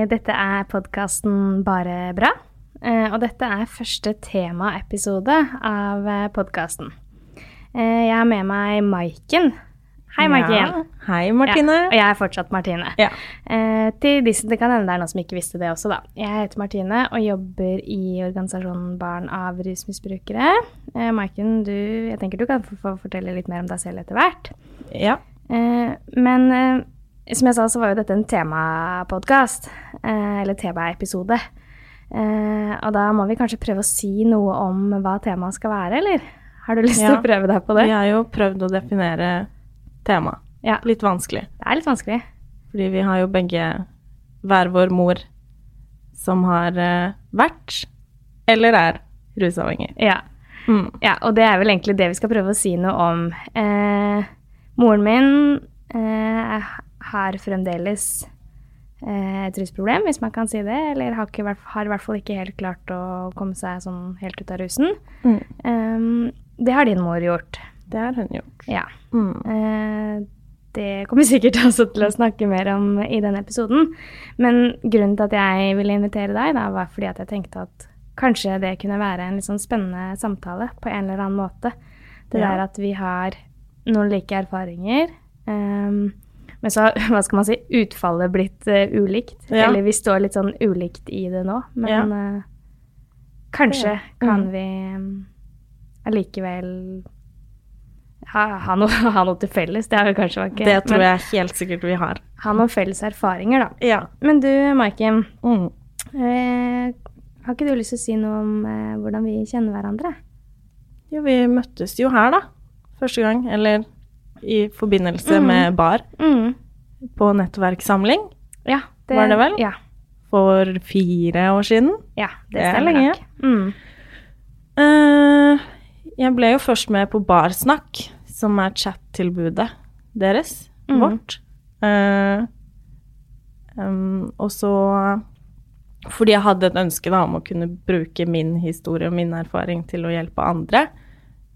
Eh, Dette er podkasten Bare bra. Eh, Og dette er første temaepisode av podkasten. Jeg har med meg Maiken. Hei, Maiken. Ja. Hei, Martine. Ja, og jeg er fortsatt Martine. Ja. Til til disse, Det kan hende det er noen som ikke visste det også, da. Jeg heter Martine og jobber i organisasjonen Barn av rusmisbrukere. Eh, Maiken, du, jeg tenker du kan få, fortelle litt mer om deg selv etter hvert. Ja. Eh, men eh, som jeg sa, så var jo dette en temapodkast. Eh, eller temaepisode. Eh, og da må vi kanskje prøve å si noe om hva temaet skal være, eller? Har du lyst til Ja. å prøve deg på det? Vi har jo prøvd å definere tema. Ja. Litt vanskelig. Det er litt vanskelig. Fordi vi har jo begge hver vår mor som har eh, vært eller er rusavhengig. Ja. Mm. ja. Og det er vel egentlig det vi skal prøve å si noe om. Eh, moren min eh, har fremdeles eh, et rusproblem, hvis man kan si det. Eller har, ikke, har i hvert fall ikke helt klart å komme seg sånn helt ut av rusen. Mm. Um, det har din mor gjort. Det har hun gjort. Ja. Mm. Uh, det kommer vi sikkert også til å snakke mer om i denne episoden. Men grunnen til at jeg ville invitere deg, da, var fordi at jeg tenkte at kanskje det kunne være en litt sånn spennende samtale på en eller annen måte. Det Ja. der at vi har noen like erfaringer. ehm, men så hva skal man si, utfallet blitt uh, ulikt. Ja. Eller vi står litt sånn ulikt i det nå. Men Ja. uh, kanskje ja. kan mm. vi allikevel allikevel ha, ha, noe, ha noe til felles. Det har vi kanskje ikke. Det tror jeg helt sikkert vi har. Ha noen felles erfaringer, da. Ja. Men du, Maiken. Mm. Uh, har ikke du lyst til å si noe om eh, hvordan vi kjenner hverandre? Jo, vi møttes jo her, da. Første gang. Eller i forbindelse Mm. med bar Mm. på nettverkssamling Ja. Var det vel? Ja. for fire år siden. ja det, Det er lenge. Mm. Uh, jeg ble jo først med på Barsnakk, som er chat-tilbudet deres, Mhm. vårt. Uh, um, og så fordi jeg hadde et ønske da, om å kunne bruke min historie og min erfaring til å hjelpe andre,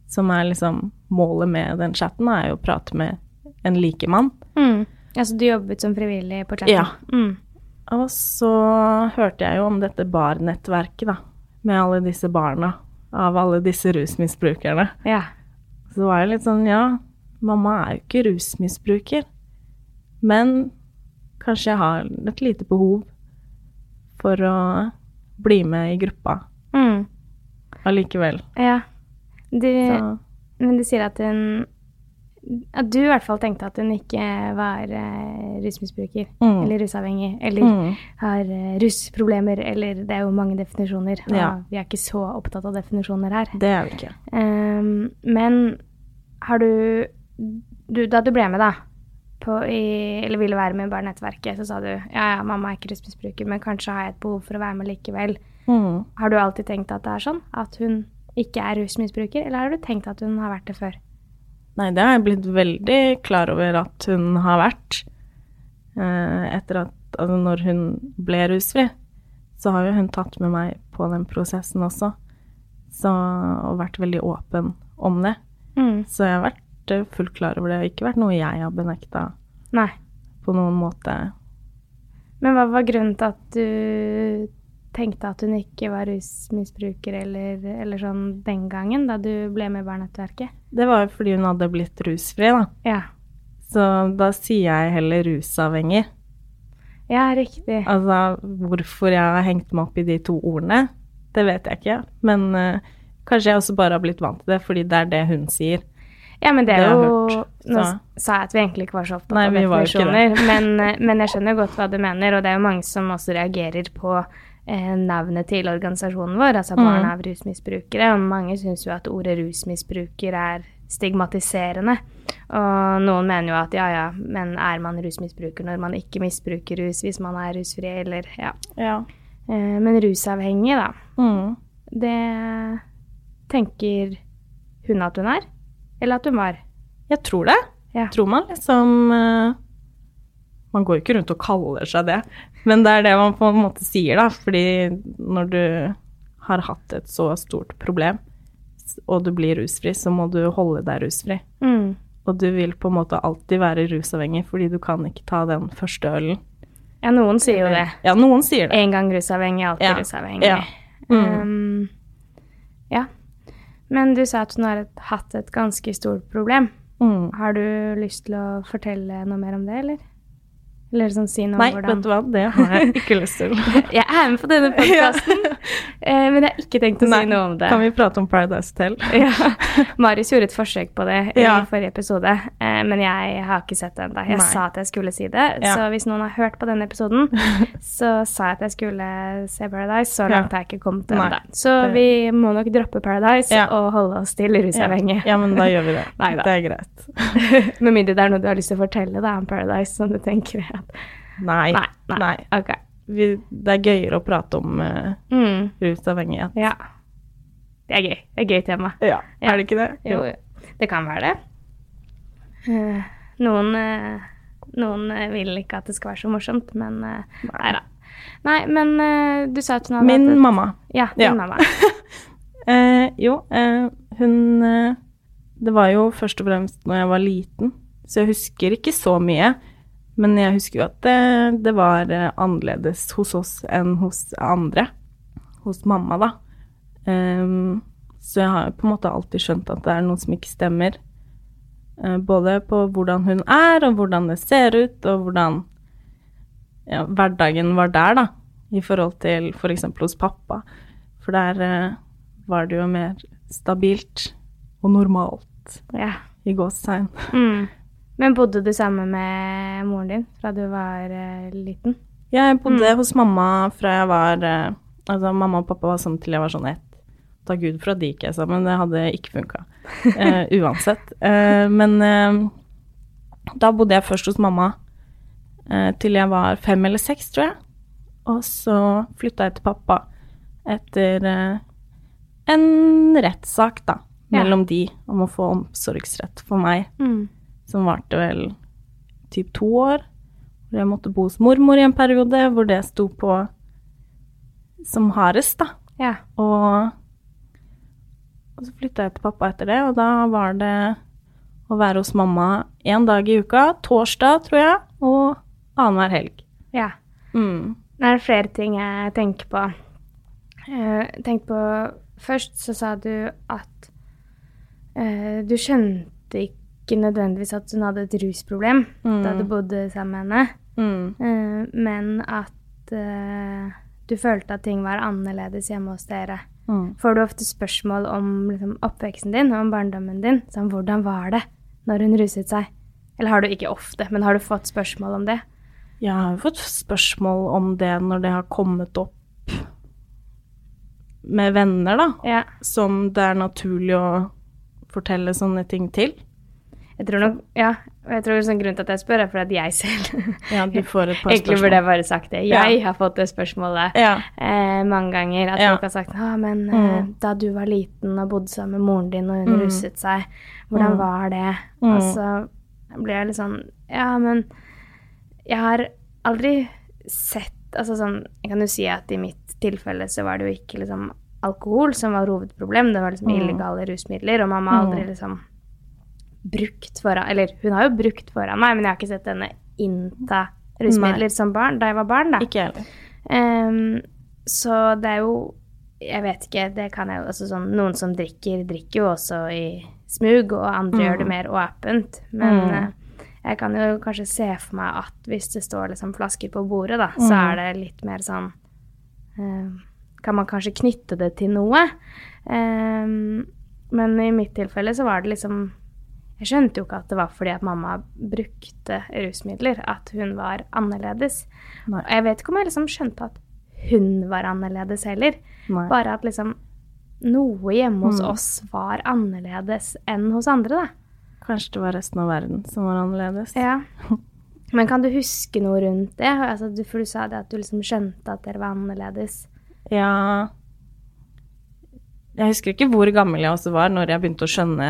som er liksom målet med den chatten, er jo å prate med en likemann. Mm. Altså, du jobbet som frivillig på chatten? Ja. Mm. Og så hørte jeg jo om dette barnettverket, da, med alle disse barna av alle disse rusmisbrukerne. ja. Så var jeg litt sånn, ja, mamma er jo ikke rusmisbruker, men kanskje jeg har et lite behov for å bli med i gruppa Mm. allikevel. ja. Du, men du sier at hun At du i hvert fall tenkte at hun ikke var uh, rusmisbruker. Mm. Eller rusavhengig. Eller mm, har uh, rusproblemer. Eller det er jo mange definisjoner. Og Ja. vi er ikke så opptatt av definisjoner her. det er vi ikke. Um, men har du, du Da du ble med, da, på i, eller ville være med i Barnenettverket, så sa du ja, ja, mamma er ikke rusmisbruker, men kanskje har jeg et behov for å være med likevel. Mm. Har du alltid tenkt at det er sånn? At hun ikke er rusmisbruker, eller har du tenkt at hun har vært det før? Nei, det har jeg blitt veldig klar over at hun har vært. Eh, etter at altså når hun ble rusfri, så har jo hun tatt med meg på den prosessen også. Så, og vært veldig åpen om det. Mm. Så jeg har vært eh, fullt klar over det. Det har ikke vært noe jeg har benekta Nei. på noen måte. Men hva var grunnen til at du tenkte at hun ikke var rusmisbruker, eller, eller sånn den gangen, da du ble med i Barnenettverket? Det var fordi hun hadde blitt rusfri, da. Ja. Så da sier jeg heller rusavhengig. Ja, riktig. Altså hvorfor jeg har hengt meg opp i de to ordene, det vet jeg ikke. Men uh, kanskje jeg også bare har blitt vant til det, fordi det er det hun sier. Ja, men det er det jo Nå sa jeg at vi egentlig ikke var så opptatt Nei, av definisjoner, men, eh, men jeg skjønner godt hva du mener, og det er jo mange som også reagerer på eh, navnet til organisasjonen vår, altså Mm. Barn av rusmisbrukere, og mange syns jo at ordet rusmisbruker er stigmatiserende. Og noen mener jo at ja, ja, men er man rusmisbruker når man ikke misbruker rus hvis man er rusfri, eller ja. Ja. Eh, men rusavhengig, da. Mm. Det tenker hun at hun er? Eller at hun var? Jeg tror det. Ja. Tror man liksom eh, Man går jo ikke rundt og kaller seg det, men det er det man på en måte sier, da. Fordi når du har hatt et så stort problem, og du blir rusfri, så må du holde deg rusfri. Mm. Og du vil på en måte alltid være rusavhengig, fordi du kan ikke ta den første ølen. Ja, noen sier jo det. Ja, noen sier det. En gang rusavhengig, alltid Ja. rusavhengig. Ja. Mm. Um, ja. Men du sa at hun har et, hatt et ganske stort problem. Mm. Har du lyst til å fortelle noe mer om det, eller? Eller sånn si noe Nei, om vet du hva, det har jeg ikke lyst til. Jeg er med på denne podkasten, men jeg har ikke tenkt å Nei, si noe om det. Kan vi prate om Paradise Hotel? ja. Marius gjorde et forsøk på det i Ja. forrige episode, eh, men jeg har ikke sett det ennå. Jeg Nei. sa at jeg skulle si det, Ja. så hvis noen har hørt på denne episoden, så sa jeg at jeg skulle se Paradise. Så langt har jeg ikke kommet Nei, ennå. Så det- vi må nok droppe Paradise Ja. og holde oss til rusavhengige. Ja, men da gjør vi det. Neida. Det er greit. Med mindre det er noe du har lyst til å fortelle da, om Paradise, som du tenker at Nei. Nei. nei. Nei. Okay. Vi, det er gøyere å prate om uh, Mm. rusavhengighet. Ja. Det er gøy. Det er et gøy tema. Ja. Ja. Er det ikke det? Jo, det kan være det. Eh, noen, eh, noen vil ikke at det skal være så morsomt, men nei da. Nei, men du sa at hun hadde Min hatt mamma. Ja, din Ja. mamma. Eh, jo, eh, hun Det var jo først og fremst når jeg var liten, så jeg husker ikke så mye. Men jeg husker jo at det, det var eh, annerledes hos oss enn hos andre. Hos mamma, da. Um, så jeg har på en måte alltid skjønt at det er noe som ikke stemmer. Eh, både på hvordan hun er, og hvordan det ser ut, og hvordan ja, hverdagen var der, da. I forhold til f.eks. hos pappa. For der eh, var det jo mer stabilt og normalt, Ja. i gåstegn. Mm. Men bodde du sammen med moren din fra du var uh, liten? Jeg bodde hos mamma fra jeg var uh, Altså, mamma og pappa var sammen til jeg var sånn ett. Takk gud for at de ikke er sammen, det hadde ikke funka. uh, uansett. Eh, men eh, da bodde jeg først hos mamma til jeg var fem eller seks, tror jeg. Og så flytta jeg til pappa etter en rettssak, da, Ja. mellom de om å få omsorgsrett for meg, Mm. Som varte vel typ to år. Hvor jeg måtte bo hos mormor i en periode, hvor det sto på som hardest, da. Ja. Og, og så flytta jeg til pappa etter det, og da var det å være hos mamma én dag i uka, torsdag, tror jeg, og annenhver helg. ja. Mm. Det er flere ting jeg tenker på. Jeg tenkte på Først så sa du at uh, du skjønte ikke nødvendigvis at hun hadde et rusproblem da Mm. du bodde sammen med henne, Mm. eh, men at uh, du følte at ting var annerledes hjemme hos dere. Mm. Får du ofte spørsmål om liksom, oppveksten din, om barndommen din? Sånn, hvordan var det når hun ruset seg? Eller har du ikke ofte, men har du fått spørsmål om det? Jeg har fått spørsmål om det når det har kommet opp med venner, da, Ja. som det er naturlig å fortelle sånne ting til. Jeg tror nok, ja, jeg tror sånn grunnen til at jeg spør, er fordi at jeg selv Ja, du får et par Egentlig burde jeg bare sagt det. Ja. Jeg har fått det spørsmålet Ja. eh, mange ganger. At Ja. folk har sagt ja, men eh, Mm. da du var liten og bodde sammen med moren din og hun Mm. ruset seg, hvordan Mm. var det? Mm. Og så blir jeg litt sånn Ja, men jeg har aldri sett Altså sånn Jeg kan jo si at i mitt tilfelle så var det jo ikke liksom alkohol som var hovedproblem, det var liksom Mm. illegale rusmidler, og mamma har aldri liksom brukt foran Eller hun har jo brukt foran meg, men jeg har ikke sett henne innta rusmidler som barn, da jeg var barn, da. Ikke heller. Um, så det er jo Jeg vet ikke, det kan jeg altså sånn Noen som drikker, drikker jo også i smug, og andre Mm. gjør det mer åpent. Men Mm. uh, jeg kan jo kanskje se for meg at hvis det står liksom flasker på bordet, da, så Mm. er det litt mer sånn uh, Kan man kanskje knytte det til noe? Um, men i mitt tilfelle så var det liksom Jeg skjønte jo ikke at det var fordi at mamma brukte rusmidler, at hun var annerledes. Nei. Og jeg vet ikke om jeg liksom skjønte at hun var annerledes heller. Nei. Bare at liksom noe hjemme hos Mm. oss var annerledes enn hos andre, da. Kanskje det var resten av verden som var annerledes. Ja. Men kan du huske noe rundt det? Altså, du, for du sa det at du liksom skjønte at dere var annerledes. Ja Jeg husker ikke hvor gammel jeg også var når jeg begynte å skjønne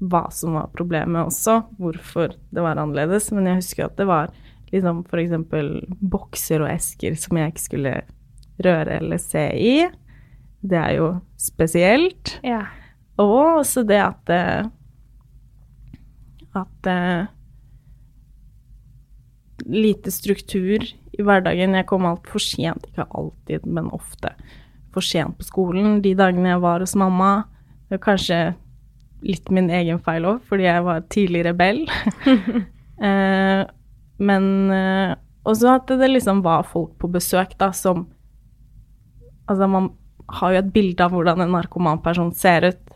hva som var problemet også, hvorfor det var annerledes, men jeg husker at det var liksom eksempel bokser og esker som jeg ikke skulle røre eller se i. Det er jo spesielt. Ja. Og også det at eh, At eh, lite struktur i hverdagen. Jeg kom alt for sent, ikke alltid, men ofte for sent på skolen. De dagene jeg var hos mamma, kanskje litt min egen feil òg, fordi jeg var tidlig rebell. eh, men eh, også at det liksom var folk på besøk, da, som Altså, man har jo et bilde av hvordan en narkomanperson ser ut,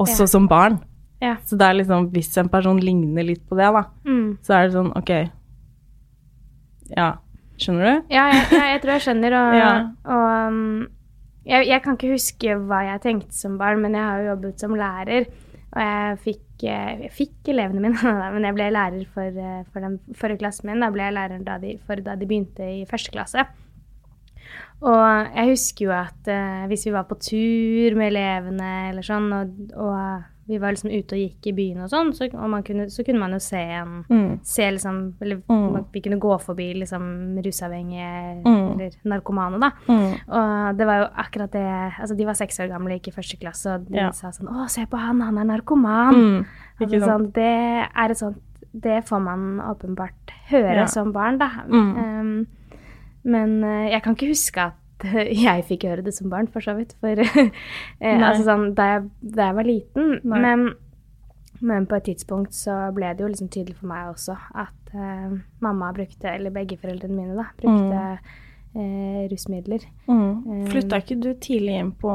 også Ja. som barn. Ja. Så det er liksom, hvis en person ligner litt på det, da, Mm. så er det sånn, ok Ja, skjønner du? Ja, jeg, jeg, jeg tror jeg skjønner, og, Ja. og um, jeg, jeg kan ikke huske hva jeg tenkte som barn, men jeg har jo jobbet som lærer, og jeg fikk, eh, jeg fikk elevene mine, men jeg ble lærer for, eh, for den forrige klassen min, da ble jeg lærer da de, for da de begynte i første klasse. Og jeg husker jo at eh, hvis vi var på tur med elevene eller sånn, og, og vi var liksom ute og gikk i byen og sånn, så, og man kunne, så kunne man jo se en Mm. se liksom Eller Mm. vi kunne gå forbi liksom rusavhengige Mm. eller narkomane, da. Mm. Og det var jo akkurat det Altså, de var seks år gamle, gikk i første klasse, og de Ja. sa sånn Å, se på han, han er narkoman. Altså, sånn, det er et sånt Det får man åpenbart høre Ja. som barn, da. Um, men eh, jeg kan ikke huske at jeg fikk høre det som barn, for så vidt. For eh, altså sånn, da jeg, da jeg var liten. Men, men på et tidspunkt så ble det jo liksom tydelig for meg også at eh, mamma brukte, eller begge foreldrene mine, da, brukte eh, rusmidler. Mm. Flytta ikke du tidlig inn på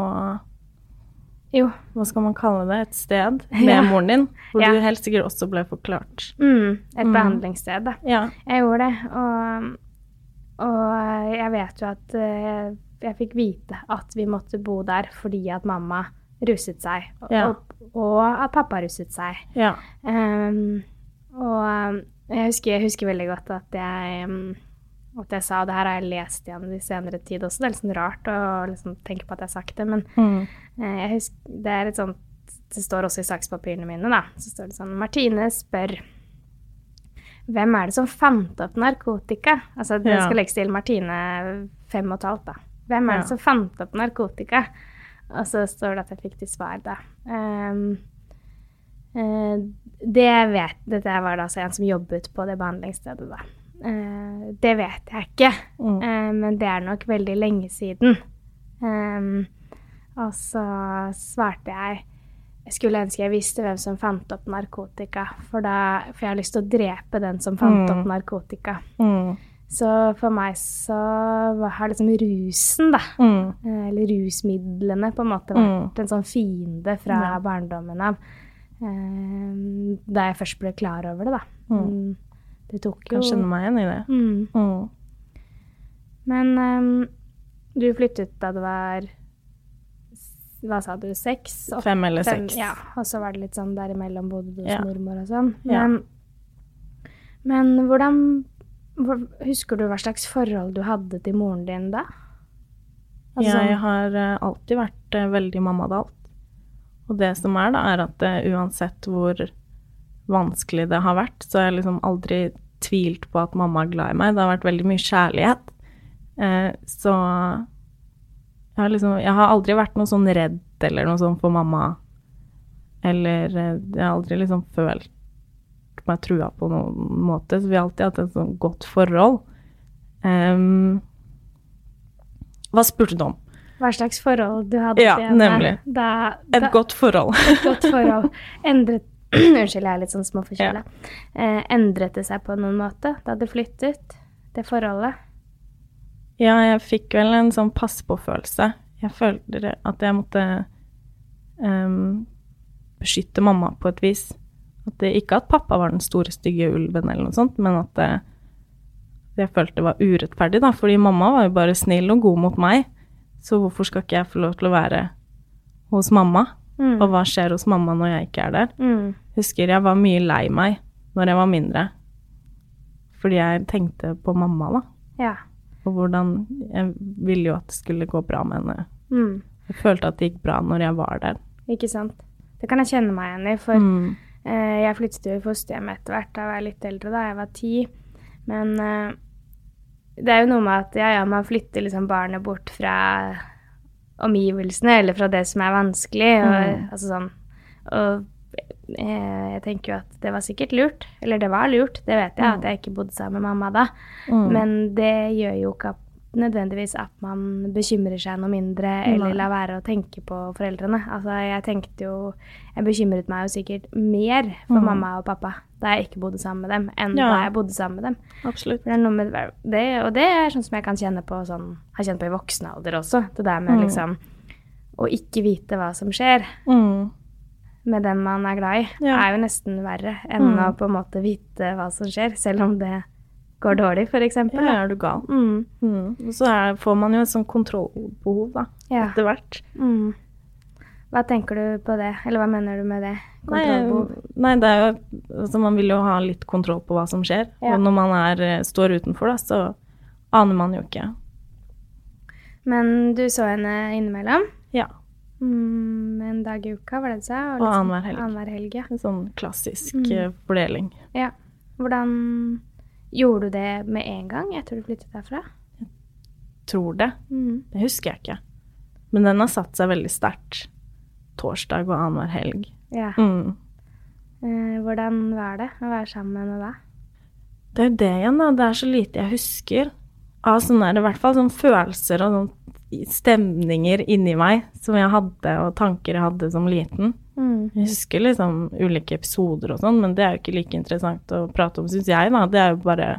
Jo. hva skal man kalle det, et sted med Ja. moren din, hvor Ja. du helt sikkert også ble forklart. Mm, et Mm. behandlingssted, da. Ja. Jeg gjorde det, og, og jeg vet jo at eh, jeg fikk vite at vi måtte bo der fordi at mamma ruset seg, Ja. og, og at pappa ruset seg. Ja. Um, og um, jeg husker, jeg husker veldig godt at jeg, um, at jeg sa, og det her har jeg lest igjen i senere tid også, det er litt sånn rart å liksom tenke på at jeg har sagt det, men Mm. eh, jeg husker, det er et sånt, det står også i sakspapirene mine da, så står det sånn, Martine spør, hvem er det som fant opp narkotika? Altså, det Ja. skal legges til Martine fem og et halvt da. Hvem er det som fant opp narkotika? Og så står det at jeg fikk til svar da. Um, uh, det vet, dette var da altså en som jobbet på det behandlingsstedet da. Uh, det vet jeg ikke, Mm. uh, men det er nok veldig lenge siden. Um, og så svarte jeg jeg skulle ønske jeg visste hvem som fant opp narkotika, for, da, for jeg har lyst til å drepe den som fant Mm. opp narkotika. Mm. Så for meg så har liksom rusen, da, Mm. eh, eller rusmidlene, på en måte Mm. vært en sånn fiende fra Ja. barndommen av. eh, da jeg først ble klar over det, da. Mm. Mm, Det tok jo Kan kjenne meg igjen i det. Mm. Mm. Men um, du flyttet da det var Hva sa du? Seks? Opp, Fem eller Fem, seks. Ja, og så var det litt sånn derimellom bodde du hos Ja. mormor og sånn. Ja. Men, men hvordan hvor, Husker du hva slags forhold du hadde til moren din da? Altså Jeg sånn- har eh, alltid vært eh, veldig mammadalt. Og det som er, da, er at eh, uansett hvor vanskelig det har vært, så har jeg liksom aldri tvilt på at mamma er glad i meg. Det har vært veldig mye kjærlighet. Eh, så jeg har liksom Jeg har aldri vært noe sånn redd eller noe sånn for mamma. Eller eh, Jeg har aldri liksom følt meg trua på noen måte, så vi har alltid hatt et sånn godt forhold. Um, hva spurte du om? Hva slags forhold du hadde Ja, til henne nemlig. da, Et godt forhold. et godt forhold endret Unnskyld, jeg er litt sånn småforkjøla. Eh, endret det seg på noen måte da du flyttet? Det forholdet? Ja, jeg fikk vel en sånn pass på-følelse. Jeg følte at jeg måtte um, beskytte mamma på et vis. At det, ikke at pappa var den store, stygge ulven eller noe sånt, men at det, det jeg følte var urettferdig, da. Fordi mamma var jo bare snill og god mot meg. Så hvorfor skal ikke jeg få lov til å være hos mamma? Mm. Og hva skjer hos mamma når jeg ikke er der? Mm. Husker jeg var mye lei meg når jeg var mindre. Fordi jeg tenkte på mamma, da. Ja. Og hvordan Jeg ville jo at det skulle gå bra med henne. Mm. Jeg følte at det gikk bra når jeg var der. Ikke sant. Det kan jeg kjenne meg igjen i, for Mm. eh, jeg flyttet jo i fosterhjem etter hvert. Da var jeg litt eldre, da. Jeg var ti. Men eh, det er jo noe med at ja, ja, man flytter liksom barnet bort fra omgivelsene, eller fra det som er vanskelig. Og, Mm. altså sånn, og Jeg tenker jo at det var sikkert lurt. Eller det var lurt, det vet jeg, Mm. at jeg ikke bodde sammen med mamma da. Mm. Men det gjør jo ikke nødvendigvis at man bekymrer seg noe mindre, eller lar være å tenke på foreldrene. Altså, jeg tenkte jo Jeg bekymret meg jo sikkert mer for Mm. mamma og pappa da jeg ikke bodde sammen med dem, enn Ja. da jeg bodde sammen med dem. Absolutt. Det er med det, og det er sånn som jeg kan kjenne på sånn Har kjent på i voksen alder også. Det der med Mm. liksom å ikke vite hva som skjer Mm. Med den man er glad i, Ja. er jo nesten verre enn Mm. å på en måte vite hva som skjer, selv om det går dårlig, eksempel. Ja, er du gal. Mm. Mm. Og så er, får man jo et sånt kontrollbehov, da, Ja. etter hvert. Mm. Hva tenker du på det, eller hva mener du med det? Nei, Kontrollbehov? nei, det er jo altså Man vil jo ha litt kontroll på hva som skjer. Ja. Og når man er, eh, står utenfor, da, så aner man jo ikke. Men du så henne innimellom? Ja. Mm, en dag i uka, var det du sa? Og liksom annenhver helg. Annenhver helg, ja. En sånn klassisk Mm. eh, fordeling. ja. Hvordan gjorde du det med en gang etter du flyttet derfra? Tror det. Mm. Det husker jeg ikke. Men den har satt seg veldig sterkt. Torsdag og annenhver helg. Ja. Mm. Eh, hvordan var det å være sammen med da? Det er jo det igjen, da. Det er så lite jeg husker. Av sånne, i hvert fall sånne følelser og sånne stemninger inni meg som jeg hadde, og tanker jeg hadde som liten. Mm. Jeg husker liksom ulike episoder og sånn, men det er jo ikke like interessant å prate om, syns jeg, da. Det er jo bare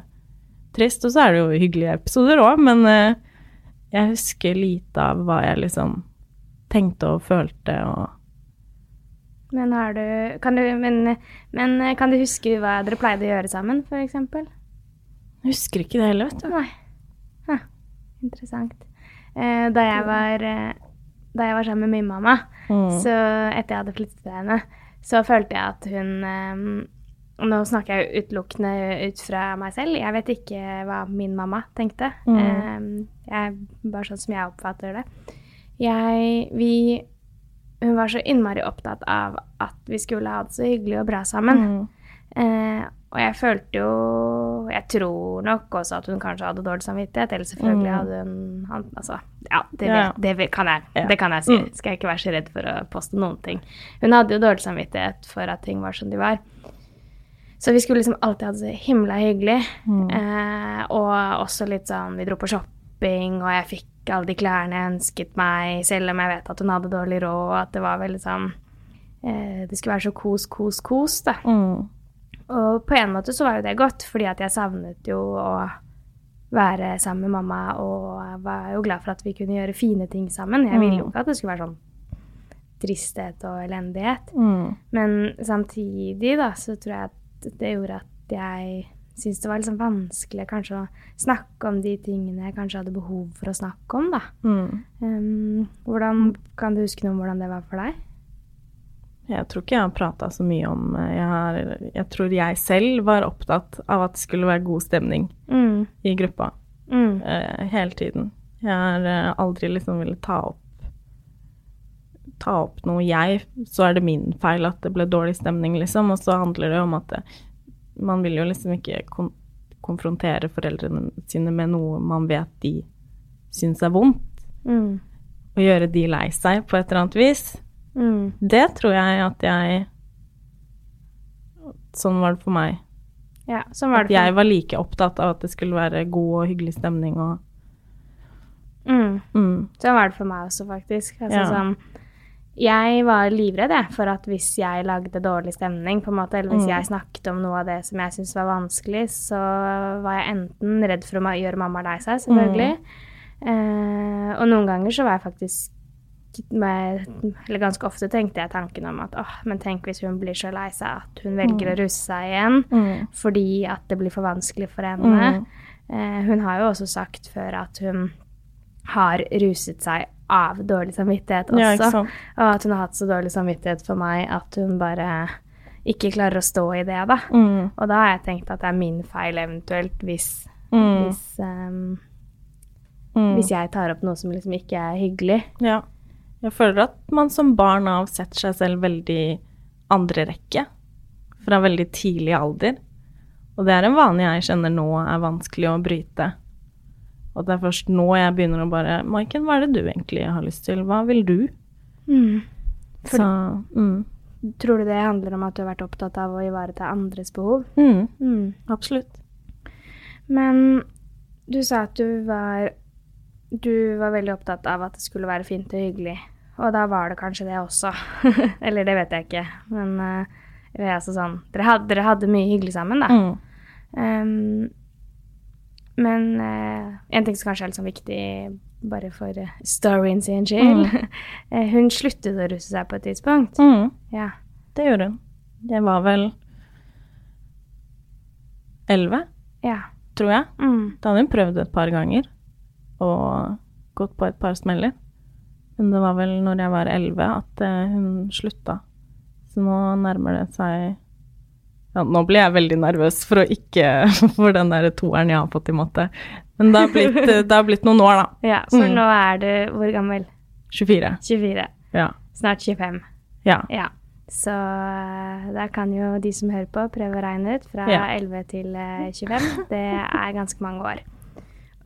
trist. Og så er det jo hyggelige episoder òg, men uh, jeg husker lite av hva jeg liksom tenkte og følte og Men har du kan du, men, men eh, kan du huske hva dere pleide å gjøre sammen, eksempel? Jeg husker ikke det heller, vet du. Nei. Hæ. Interessant. Eh, da, jeg var, eh, da jeg var sammen med min mamma, Mm. så etter jeg hadde flyttet til henne, så følte jeg at hun eh, Nå snakker jeg utelukkende ut fra meg selv. Jeg vet ikke hva min mamma tenkte. Mm. Eh, jeg, bare sånn som jeg oppfatter det. Jeg Vi Hun var så innmari opptatt av at vi skulle ha det så hyggelig og bra sammen. Mm. Eh, og jeg følte jo Jeg tror nok også at hun kanskje hadde dårlig samvittighet. Eller selvfølgelig Mm. hadde hun han, Altså, ja, det, Ja. Det, det kan jeg, Ja. det kan jeg si. Mm. Skal jeg ikke være så redd for å poste noen ting. Hun hadde jo dårlig samvittighet for at ting var som de var. Så vi skulle liksom alltid ha det så himla hyggelig. Mm. Eh, og også litt sånn Vi dro på shopping, og jeg fikk alle de klærne jeg ønsket meg, selv om jeg vet at hun hadde dårlig råd, at det var veldig sånn eh, Det skulle være så kos, kos, kos, da. Mm. Og på en måte så var jo det godt, fordi at jeg savnet jo å være sammen med mamma, og var jo glad for at vi kunne gjøre fine ting sammen. Jeg ville jo Mm. ikke at det skulle være sånn tristhet og elendighet. Mm. Men samtidig da, så tror jeg at det gjorde at jeg syntes det var liksom vanskelig kanskje å snakke om de tingene jeg kanskje hadde behov for å snakke om, da. Mm. Um, hvordan, kan du huske noe om hvordan det var for deg? Jeg tror ikke jeg har prata så mye om jeg, har, jeg tror jeg selv var opptatt av at det skulle være god stemning Mm, i gruppa mm, uh, hele tiden. Jeg har eh, aldri liksom villet ta opp ta opp noe jeg, så er det min feil at det ble dårlig stemning, liksom. Og så handler det om at det, man vil jo liksom ikke kon konfrontere foreldrene sine med noe man vet de syns er vondt, mm, og gjøre de lei seg på et eller annet vis. Mm. Det tror jeg at jeg Sånn var det for meg. Ja, sånn var At det for jeg var like opptatt av at det skulle være god og hyggelig stemning og mm. mm, Sånn var det for meg også, faktisk. Altså, Ja. sånn, jeg var livredd jeg, for at hvis jeg lagde dårlig stemning, på en måte, eller hvis Mm. jeg snakket om noe av det som jeg syntes var vanskelig, så var jeg enten redd for å gjøre mamma lei seg, selvfølgelig. Mm. Eh, og noen ganger så var jeg faktisk med, Eller ganske ofte tenkte jeg tanken om at åh, men tenk hvis hun blir så lei seg at hun velger å ruse seg igjen mm, fordi at det blir for vanskelig for henne. mm, Eh, hun har jo også sagt før at hun har ruset seg av dårlig samvittighet også. Ja, og at hun har hatt så dårlig samvittighet for meg at hun bare ikke klarer å stå i det, da. mm, Og da har jeg tenkt at det er min feil eventuelt hvis, mm, hvis, um, mm. hvis jeg tar opp noe som liksom ikke er hyggelig. Ja. Jeg føler at man som barn av setter seg selv veldig andre rekke fra veldig tidlig alder. Og det er en vane jeg kjenner nå er vanskelig å bryte. Og det er først nå jeg begynner å bare Maiken, hva er det du egentlig har lyst til? Hva vil du? Mm. For- Så mm, Tror du det handler om at du har vært opptatt av å ivareta andres behov? Mm, Mm. absolutt. Men du sa at du var Du var veldig opptatt av at det skulle være fint og hyggelig. Og da var det kanskje det også. Eller det vet jeg ikke. Men uh, det er altså sånn dere hadde, dere hadde mye hyggelig sammen, da. Mm. Um, men uh, en ting som kanskje er litt sånn viktig bare for uh, storyen sin skyld mm. Hun sluttet å russe seg på et tidspunkt. Mm. Ja. Det gjorde hun. Jeg var vel elleve, ja. tror jeg. Mm. Da hadde hun prøvd et par ganger og gått på et par smeller. Men det var vel når jeg var elleve at eh, hun slutta. Så nå nærmer det seg ja, Nå blir jeg veldig nervøs for å ikke For den der toeren jeg har fått i matte. Men det har blitt, eh, det har blitt noen år, da. ja, for Mm. nå er du hvor gammel? 24. 24. Ja. Snart 25. ja. Ja. Så der da kan jo de som hører på, prøve å regne ut. Fra Ja. 11 til eh, 25. Det er ganske mange år.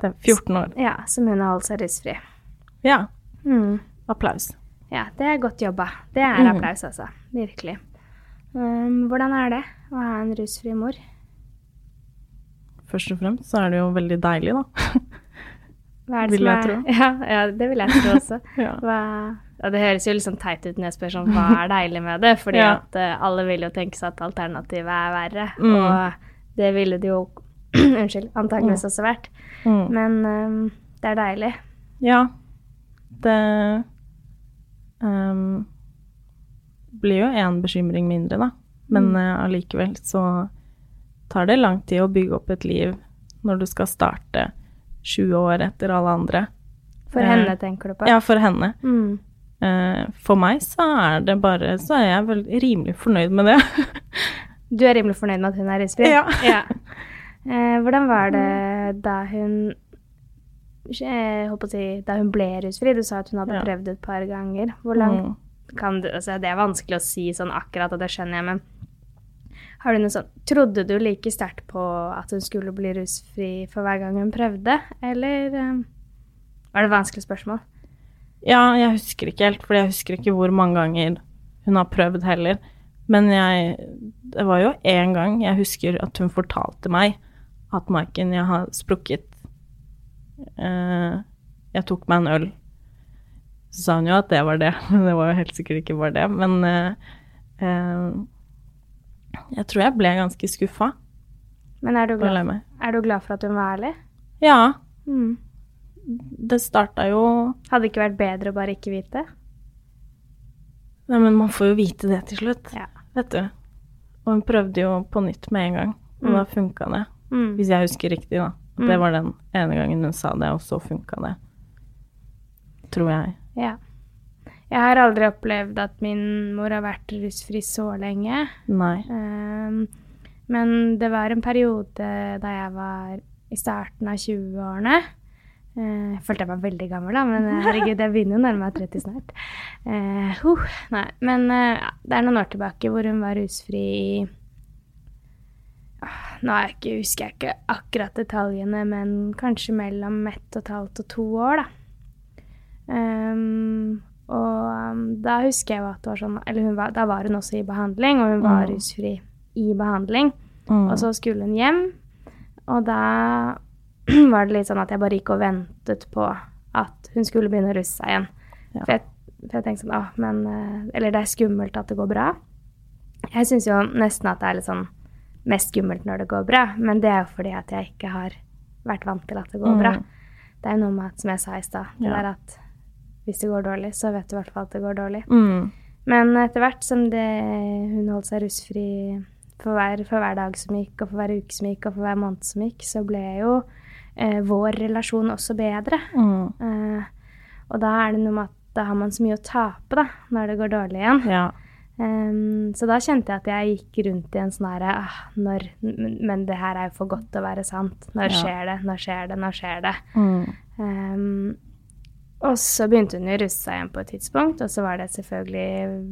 Det er 14 år. Ja, som hun har holdt seg rusfri. Ja. Mm. Applaus. Ja, det er godt jobba. Det er Mm. applaus, altså. Virkelig. Um, hvordan er det å ha en rusfri mor? Først og fremst så er det jo veldig deilig, da. Hva er det Vil som jeg er tro. Ja, ja, det vil jeg tro også. Ja. Hva, ja, det høres jo litt sånn teit ut når jeg spør sånn hva er deilig med det, fordi Ja. at uh, alle vil jo tenke seg at alternativet er verre, Mm. og det ville det jo Unnskyld, antakeligvis også vært. Mm. Men um, det er deilig. Ja. Det um, blir jo én bekymring mindre, da. Men Mm. uh, så tar det lang tid å bygge opp et liv når du skal starte 20 år etter alle andre. For Eh, henne, tenker du på? Ja, for henne. Mm. Uh, for meg så er det bare Så er jeg vel rimelig fornøyd med det. Du er rimelig fornøyd med at hun er rusfri? Ja. Eh, hvordan var det da hun jeg holdt på å si, Da hun ble rusfri? Du sa at hun hadde Ja. prøvd et par ganger. Hvor langt Mm. kan du altså Det er vanskelig å si sånn akkurat, og det skjønner jeg, men har du noe sånn Trodde du like sterkt på at hun skulle bli rusfri for hver gang hun prøvde, eller um, Var det et vanskelig spørsmål? Ja, jeg husker ikke helt, for jeg husker ikke hvor mange ganger hun har prøvd heller. Men jeg Det var jo én gang jeg husker at hun fortalte meg at Maiken, jeg har sprukket Jeg tok meg en øl. Så sa hun jo at det var det, men det var jo helt sikkert ikke bare det. Men eh, eh, jeg tror jeg ble ganske skuffa Men er du glad, er du glad for at hun var ærlig? Ja, Mm. det starta jo Hadde det ikke vært bedre å bare ikke vite? Nei, men man får jo vite det til slutt. Ja. Vet du. Og hun prøvde jo på nytt med en gang, og Mm. da funka det. Mm. Hvis jeg husker riktig, da. At det Mm. var den ene gangen hun sa det, og så funka det. Tror jeg. Ja. Jeg har aldri opplevd at min mor har vært rusfri så lenge. Nei. Um, men det var en periode da jeg var i starten av 20-årene. Eh, Jeg følte jeg var veldig gammel, da, men eh, herregud, jeg begynner å nærme meg 30 snart. Uh, huh, nei, men det er noen år tilbake hvor hun var rusfri i Nå jeg husker jeg ikke akkurat detaljene, men kanskje mellom ett og et halvt og to år, da. Um, og um, da husker jeg at det var sånn Eller var, da var hun også i behandling, og hun var Mm. rusfri i behandling. Mm. Og så skulle hun hjem, og da var det litt sånn at jeg bare gikk og ventet på at hun skulle begynne å russe seg igjen. Ja. For, jeg, for jeg tenkte sånn Åh, men eh, Eller det er skummelt at det går bra. Jeg syns jo nesten at det er litt sånn mest skummelt når det går bra, men det er jo fordi at jeg ikke har vært vant til at det går bra. Mm. Det er jo noe med at, som jeg sa i stad, det Ja. der at hvis det går dårlig, så vet du i hvert fall at det går dårlig. Mm. Men etter hvert som det, hun holdt seg rusfri for hver, for hver dag som gikk, og for hver uke som gikk, og for hver måned som gikk, så ble jo eh, vår relasjon også bedre. Mm. Eh, og da er det noe med at da har man så mye å tape, da, når det går dårlig igjen. Ja. Em, så da kjente jeg at jeg gikk rundt i en sånn herre ah, men, det her er jo for godt til å være sant. Når skjer det? Når skjer det? Når skjer det? Mm. Um, og så begynte hun å russe seg igjen på et tidspunkt, og så var det selvfølgelig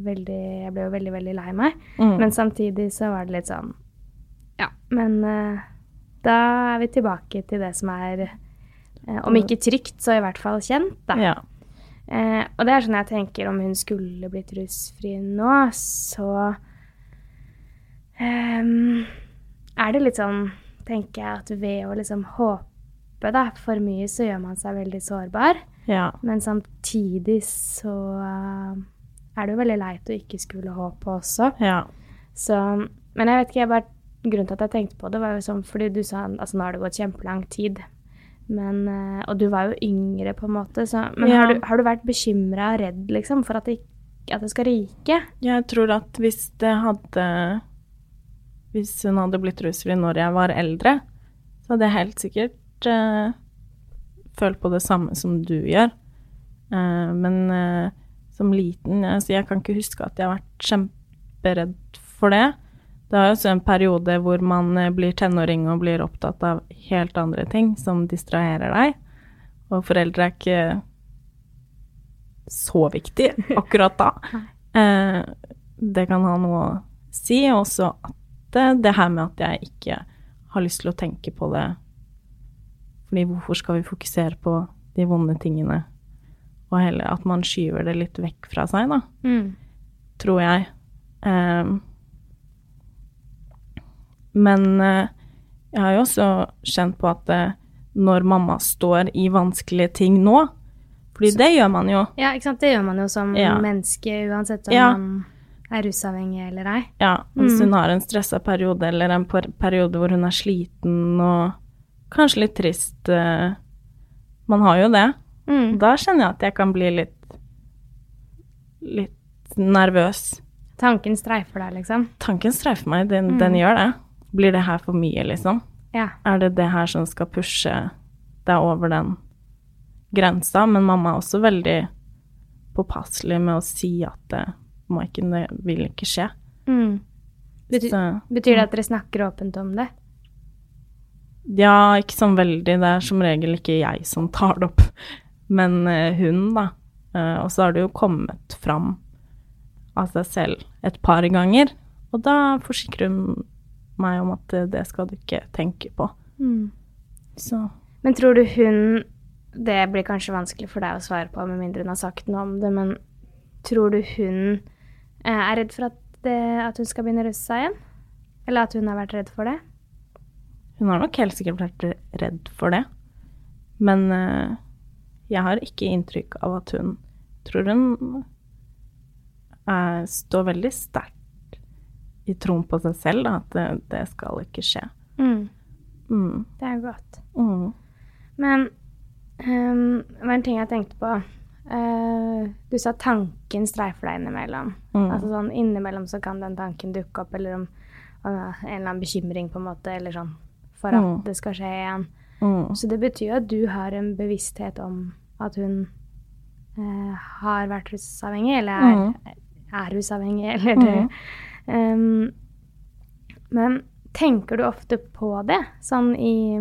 veldig Jeg ble jo veldig, veldig lei meg. Mm. Men samtidig så var det litt sånn Ja, men uh, da er vi tilbake til det som er uh, Om ikke trygt, så i hvert fall kjent, da. Ja. Eh, og det er sånn jeg tenker om hun skulle blitt rusfri nå, så eh, er det litt sånn, tenker jeg, at ved å liksom håpe da, for mye, så gjør man seg veldig sårbar. Ja. Men samtidig så eh, er det jo veldig leit å ikke skulle håpe også. Ja. Så, men jeg vet ikke, jeg bare, grunnen til at jeg tenkte på det, var jo sånn fordi du sa altså nå har det gått kjempelang tid. Men, eh, og du var jo yngre, på en måte. Så, men Ja. har, du, har du vært bekymra og redd liksom, for at det, at det skal ryke? Jeg tror at hvis det hadde Hvis hun hadde blitt rusfri når jeg var eldre, så hadde jeg helt sikkert uh, følt på det samme som du gjør. Uh, men uh, som liten altså Jeg kan ikke huske at jeg har vært kjemperedd for det. Det er også en periode hvor man eh, blir tenåring og blir opptatt av helt andre ting som distraherer deg. Og foreldre er ikke så viktig akkurat da. Eh, det kan ha noe å si. Også at det, det her med at jeg ikke har lyst til å tenke på det Fordi hvorfor skal vi fokusere på de vonde tingene? Og heller at man skyver det litt vekk fra seg, da, tror jeg. Eh, men eh, jeg har jo også kjent på at eh, når mamma står i vanskelige ting nå Fordi det gjør man jo. Ja, ikke sant? Det gjør man jo som Ja. menneske, uansett om Ja. man er rusavhengig eller ei. Ja, hvis Mm. hun har en stressa periode, eller en periode hvor hun er sliten og kanskje litt trist eh, Man har jo det. Mm. Da kjenner jeg at jeg kan bli litt litt nervøs. Tanken streifer deg, liksom. Tanken streifer meg, den, Mm. den gjør det. Blir det her for mye, liksom? Ja. Er det det her som skal pushe deg over den grensa? Men mamma er også veldig påpasselig med å si at det må ikke, det vil ikke skje. Mm. Betyr, Så- betyr det at dere snakker åpent om det? Ja, ikke sånn veldig. Det er som regel ikke jeg som tar det opp, men eh, hun, da. Eh, og så har det jo kommet fram av seg selv et par ganger, og da forsikrer hun meg om at eh, det skal du ikke tenke på. Mm. Så Men tror du hun Det blir kanskje vanskelig for deg å svare på, med mindre hun har sagt noe om det, men tror du hun eh, er redd for at, det, at hun skal begynne å russe seg igjen? Eller at hun har vært redd for det? hun har nok helt sikkert vært redd for det. Men eh, jeg har ikke inntrykk av at hun Tror hun er, står veldig sterkt i troen på seg selv, da, at det, det skal ikke skje. Mm. Mm. Det er godt. Mm. Men um, det var en ting jeg tenkte på. Uh, du sa tanken streifer deg innimellom. Mm. Altså sånn innimellom så kan den tanken dukke opp, eller om uh, en eller annen bekymring, på en måte, eller sånn, for at Mm. det skal skje igjen. Mm. Så det betyr jo at du har en bevissthet om at hun uh, har vært rusavhengig, eller er, Mm. er rusavhengig, eller det. Um, men tenker du ofte på det, sånn i,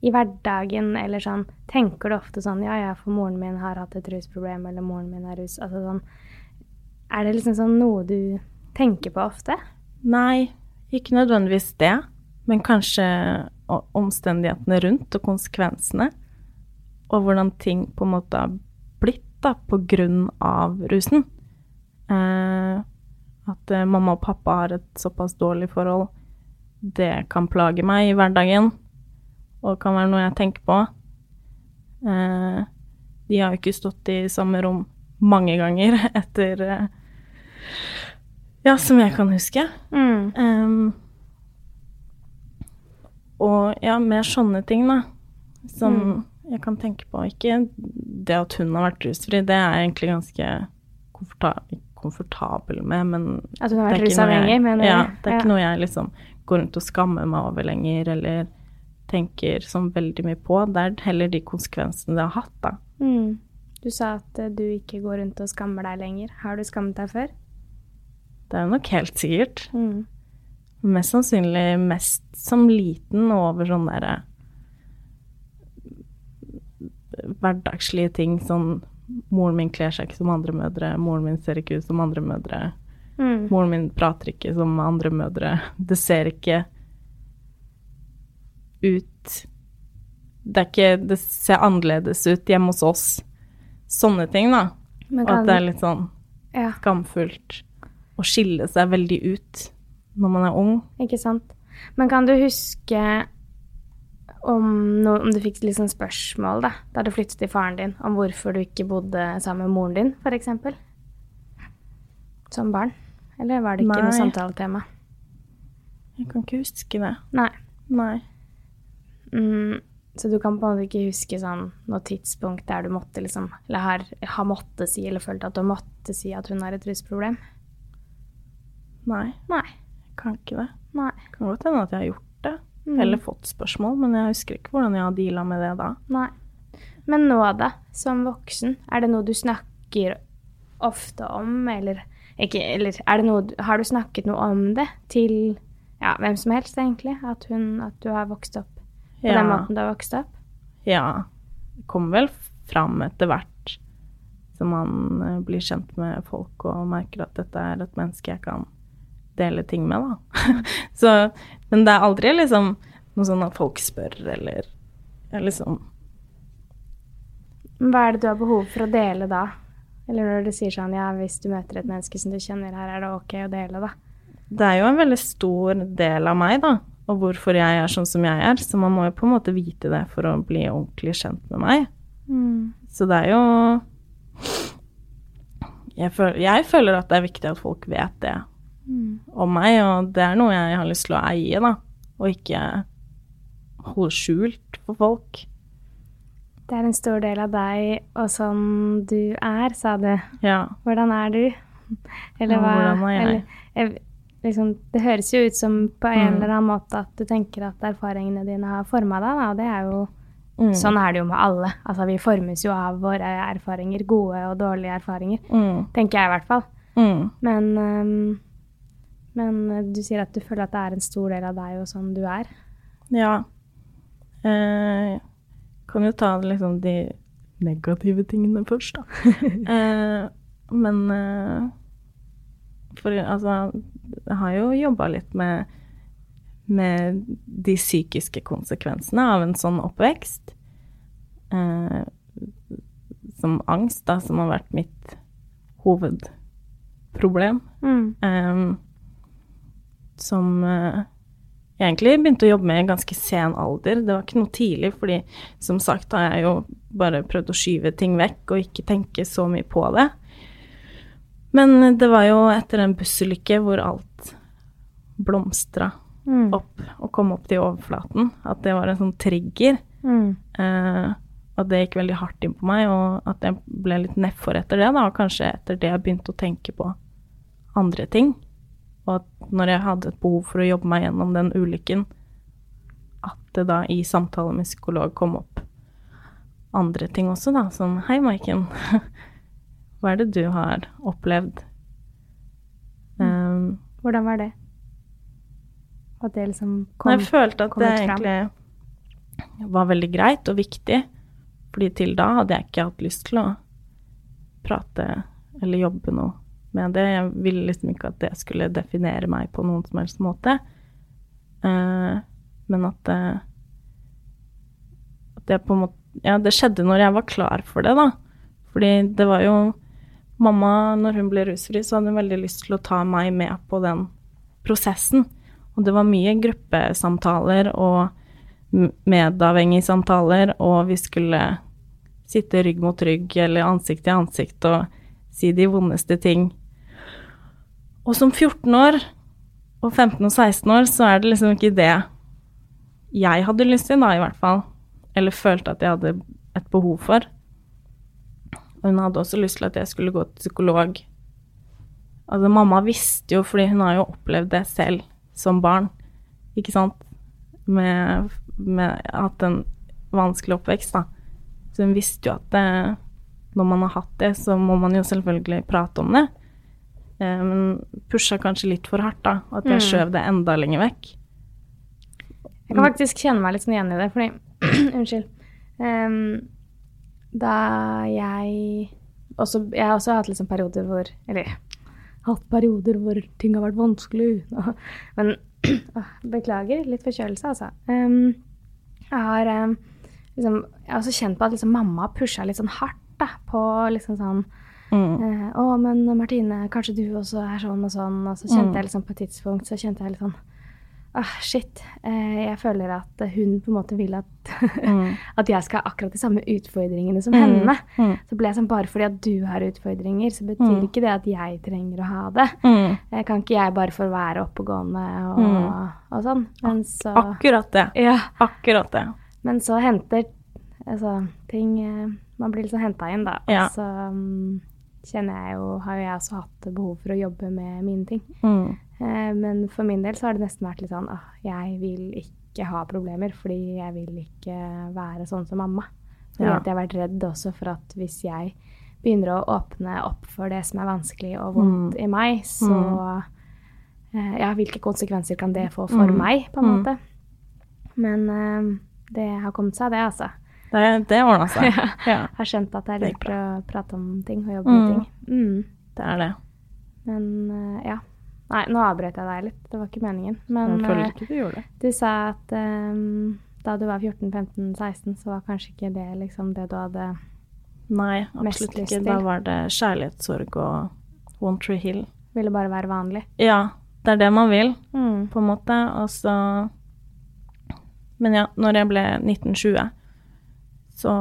i hverdagen, eller sånn Tenker du ofte sånn Ja, ja, for moren min har hatt et rusproblem, eller moren min er rus Altså sånn Er det liksom sånn noe du tenker på ofte? Nei, ikke nødvendigvis det, men kanskje omstendighetene rundt og konsekvensene. Og hvordan ting på en måte har blitt da, på grunn av rusen. Eh, at uh, mamma og pappa har et såpass dårlig forhold, det kan plage meg i hverdagen, og kan være noe jeg tenker på. Uh, de har jo ikke stått i samme rom mange ganger etter uh, Ja, som jeg kan huske. Mm. Um, og ja, mer sånne ting, da. Som Mm. jeg kan tenke på. Ikke det at hun har vært rusfri, det er egentlig ganske komforta komfortabel med, men At hun har det vært rusavhengig, mener Ja, det er ikke noe jeg liksom går rundt og skammer meg over lenger, eller tenker sånn veldig mye på. Det er heller de konsekvensene det har hatt, da. Mm. Du sa at eh, du ikke går rundt og skammer deg lenger. Har du skammet deg før? Det er nok helt sikkert. Mm. Mest sannsynlig mest som liten og over sånne derre hverdagslige ting sånn Moren min kler seg ikke som andre mødre, moren min ser ikke ut som andre mødre, Mm. moren min prater ikke som andre mødre. Det ser ikke ut Det ikke Det ser annerledes ut hjemme hos oss. sånne ting, da. Og at det er litt sånn ja, skamfullt å skille seg veldig ut når man er ung. ikke sant. Men kan du huske om, no, om du fikk sånn spørsmål da, da du flyttet til faren din, om hvorfor du ikke bodde sammen med moren din, eksempel? Som barn? Eller var det ikke noe Nei. samtaletema? Jeg kan ikke huske det. Nei. Nei. Mm, så du kan på en måte ikke huske sånn noe tidspunkt der du måtte liksom, eller har, har måttet si, eller følt at du måtte si at hun har et rusproblem? Nei, Nei. jeg kan ikke det. Nei. Kan godt hende at jeg har gjort det, Mm. eller fått spørsmål, men jeg husker ikke hvordan jeg har deala med det da. Nei. Men nå da, som voksen, er det noe du snakker ofte om, eller ikke, eller er det noe, har du snakket noe om det til ja, hvem som helst egentlig? At, hun, at du har vokst opp på Ja. den måten du har vokst opp? Ja, det kommer vel fram etter hvert som man eh, blir kjent med folk og merker at dette er et menneske jeg kan dele ting med, da. Så, men det er aldri liksom noe sånn at folk spør, eller jeg liksom Hva er det du har behov for å dele da? Eller når du sier sånn, ja, hvis du møter et menneske som du kjenner, her er det ok å dele, da? Det er jo en veldig stor del av meg, da, og hvorfor jeg er sånn som jeg er, så man må jo på en måte vite det for å bli ordentlig kjent med meg. Så det er jo jeg føler, jeg føler at det er viktig at folk vet det om meg, og det er noe jeg har lyst til å eie, da, og ikke holde skjult for folk. Det er en stor del av deg og sånn du er, sa du. Ja. Hvordan er du? Eller Ja, hva hvordan er jeg? Eller, liksom, det høres jo ut som på en Mm. eller annen måte at du tenker at erfaringene dine har forma deg, da, og det er jo Mm. Sånn er det jo med alle. Altså, vi formes jo av våre erfaringer, gode og dårlige erfaringer. Mm. Tenker jeg i hvert fall. Mm. Men, øhm, men øh, du sier at du føler at det er en stor del av deg og sånn du er. Ja. Eh, kan jo ta liksom de negative tingene først, da. eh, men eh, For altså Jeg har jo jobba litt med med de psykiske konsekvensene av en sånn oppvekst. Eh, som angst, da, som har vært mitt hovedproblem. Mm. Ehm, som eh, jeg egentlig begynte å jobbe med i ganske sen alder. Det var ikke noe tidlig, fordi som sagt har jeg jo bare prøvd å skyve ting vekk og ikke tenke så mye på det. Men det var jo etter en bussulykke hvor alt blomstra Mm. opp og kom opp til overflaten, at det var en sånn trigger. Mm. Eh, at det gikk veldig hardt inn på meg, og at jeg ble litt nedfor etter det. da, og Kanskje etter det jeg begynte å tenke på andre ting. Og at når jeg hadde et behov for å jobbe meg gjennom den ulykken, at det da i samtale med psykolog kom opp andre ting også, da. Som Hei, Maiken. Hva er det du har opplevd? Um, Hvordan var det? At det liksom kom jeg følte at det fram. egentlig var veldig greit og viktig. Fordi til da hadde jeg ikke hatt lyst til å prate eller jobbe noe med det. Jeg ville liksom ikke at det skulle definere meg på noen som helst måte. Uh, men at det, at det på en måte Ja, det skjedde når jeg var klar for det, da. Fordi det var jo Mamma, når hun ble rusfri, så hadde hun veldig lyst til å ta meg med på den prosessen. Og det var mye gruppesamtaler og medavhengige samtaler, og vi skulle sitte rygg mot rygg eller ansikt til ansikt og si de vondeste ting. Og som 14 år, og 15 og 16 år, så er det liksom ikke det jeg hadde lyst til, da, i hvert fall. Eller følte at jeg hadde et behov for. Og hun hadde også lyst til at jeg skulle gå til psykolog. Altså, mamma visste jo, fordi hun har jo opplevd det selv som barn, ikke sant, med, med hatt en vanskelig oppvekst, da. Så hun visste jo at det, når man har hatt det, så må man jo selvfølgelig prate om det. Eh, men pusha kanskje litt for hardt, da. At jeg Mm. skjøv det enda lenger vekk. Jeg kan faktisk kjenne meg litt sånn igjen i det, fordi Unnskyld. Um, da jeg også Jeg har også hatt liksom perioder hvor Eller hatt perioder hvor ting har vært vanskelig. Men beklager. Litt forkjølelse, altså. Um, jeg har um, liksom Jeg har også kjent på at liksom mamma pusha litt sånn hardt da, på liksom sånn Mm. eh, Å, men Martine, kanskje du også er sånn og sånn. Og så kjente Mm. jeg liksom på et tidspunkt så kjente jeg litt sånn Ah, shit. Eh, jeg føler at hun på en måte vil at, Mm. at jeg skal ha akkurat de samme utfordringene som Mm. henne. Mm. Så ble jeg sånn, bare fordi at du har utfordringer, så betyr Mm. ikke det at jeg trenger å ha det. Mm. Eh, Kan ikke jeg bare få være oppegående og, Mm. og sånn? Men så, Akkurat det. ja, Akkurat det. men så henter altså, ting Man blir liksom henta inn, da. Ja. Og så mm, kjenner jeg jo Har jo jeg også hatt behov for å jobbe med mine ting. Mm. Eh, Men for min del så har det nesten vært litt sånn ah, jeg vil ikke ha problemer, fordi jeg vil ikke være sånn som mamma. Fordi Ja. at jeg har vært redd også for at hvis jeg begynner å åpne opp for det som er vanskelig og vondt Mm. i meg, så eh, Ja, hvilke konsekvenser kan det få for Mm. meg, på en Mm. måte? Men eh, det har kommet seg, det, altså. Det, det ordna seg. Ja. Ja, Har skjønt at jeg er lurt å prate om ting og jobbe Mm. med ting. Mm. det er det. Men uh, ja. Nei, nå avbrøt jeg deg litt. Det var ikke meningen. Men Jeg føler eh, ikke du gjorde det. du sa at um, da du var 14-15-16, så var kanskje ikke det liksom det du hadde Nei, absolutt ikke. Da var det kjærlighetssorg og One Tree Hill. Ville bare være vanlig. Ja, det er det man vil, Mm. på en måte. Og så Men ja, når jeg ble 1920, så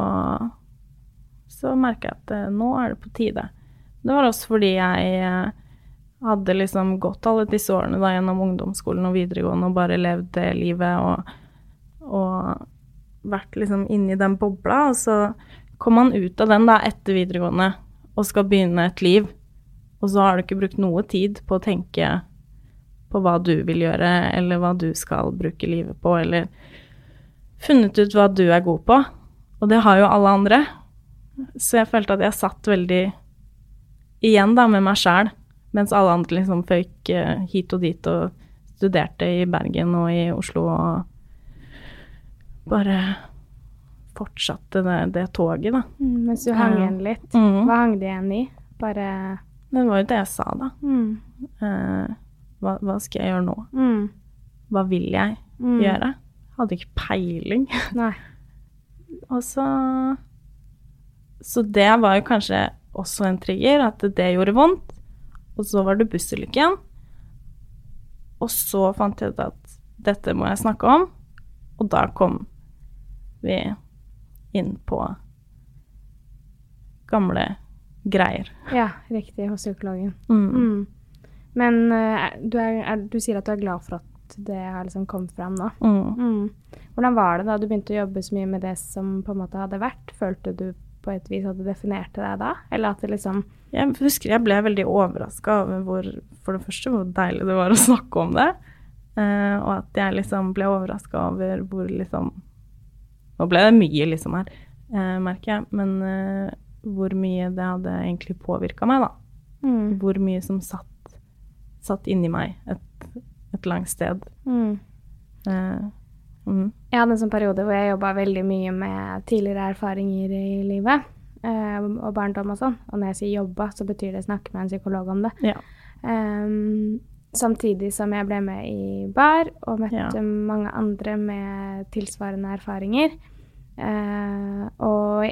så merka jeg at eh, nå er det på tide. Det var også fordi jeg eh, hadde liksom gått alle disse årene da gjennom ungdomsskolen og videregående og bare levd det livet og, og vært liksom inni den bobla. Og så kom man ut av den da etter videregående og skal begynne et liv, og så har du ikke brukt noe tid på å tenke på hva du vil gjøre, eller hva du skal bruke livet på, eller funnet ut hva du er god på. Og det har jo alle andre. Så jeg følte at jeg satt veldig igjen da med meg sjæl, mens alle andre liksom føyk eh, hit og dit og studerte i Bergen og i Oslo og bare fortsatte det, det toget, da. Mm, mens du hang igjen litt. Mm. Hva hang det igjen i? Bare Det var jo det jeg sa, da. mm. Eh, hva, hva skal jeg gjøre nå? Mm. Hva vil jeg Mm. gjøre? Hadde ikke peiling. Nei. Og så Så det var jo kanskje også en trigger, at det gjorde vondt. Og så var det bussulykken. Og så fant jeg ut at dette må jeg snakke om, og da kom vi inn på gamle greier. Ja, riktig, hos psykologen. Mm. Mm. Men uh, du, er, er, du sier at du er glad for at det har liksom kommet fram nå. Mm. Mm. Hvordan var det da du begynte å jobbe så mye med det som på en måte hadde vært? Følte du på et vis at du definerte deg da? Eller at det liksom Jeg husker jeg ble veldig overraska over hvor, for det første, hvor deilig det var å snakke om det. Uh, og at jeg liksom ble overraska over hvor liksom Nå ble det mye liksom her, uh, merker jeg, men uh, hvor mye det hadde egentlig påvirka meg, da. mm. Hvor mye som satt, satt inni meg et, et langt sted. Mm. Uh, mm. Jeg hadde en sånn periode hvor jeg jobba veldig mye med tidligere erfaringer i livet. Uh, og barndom og sånn. Og når jeg sier jobba, så betyr det snakke med en psykolog om det. Ja. Um, samtidig som jeg ble med i bar og møtte Ja. mange andre med tilsvarende erfaringer. Uh, og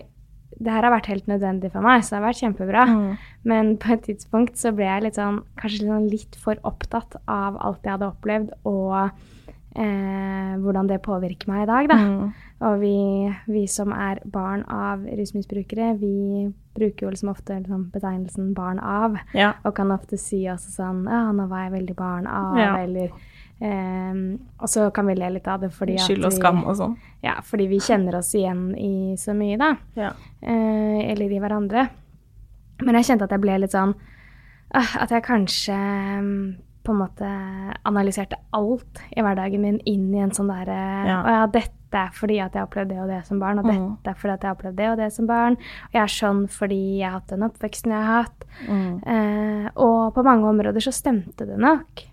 det her har vært helt nødvendig for meg, så det har vært kjempebra. Mm. Men på et tidspunkt så ble jeg litt sånn, kanskje litt, sånn litt for opptatt av alt jeg hadde opplevd, og eh, hvordan det påvirker meg i dag, da. Mm. Og vi, vi som er barn av rusmisbrukere, vi bruker jo liksom ofte liksom betegnelsen 'barn av', Ja. og kan ofte si også sånn 'Ja, nå var jeg veldig barn av', Ja. eller ehm, Og så kan vi le litt av det fordi Skyld og skam og sånn. Ja, fordi vi kjenner oss igjen i så mye, da. Ja. Eh, eller i hverandre. Men jeg kjente at jeg ble litt sånn uh, At jeg kanskje mm, på en måte analyserte alt i hverdagen min inn i en sånn derre Ja. Å ja, dette er fordi at jeg har opplevd det og det som barn, og mm. dette er fordi at jeg har opplevd det og det som barn. Og jeg er sånn fordi jeg har hatt den oppveksten jeg har hatt. Mm. Eh, og på mange områder så stemte det nok.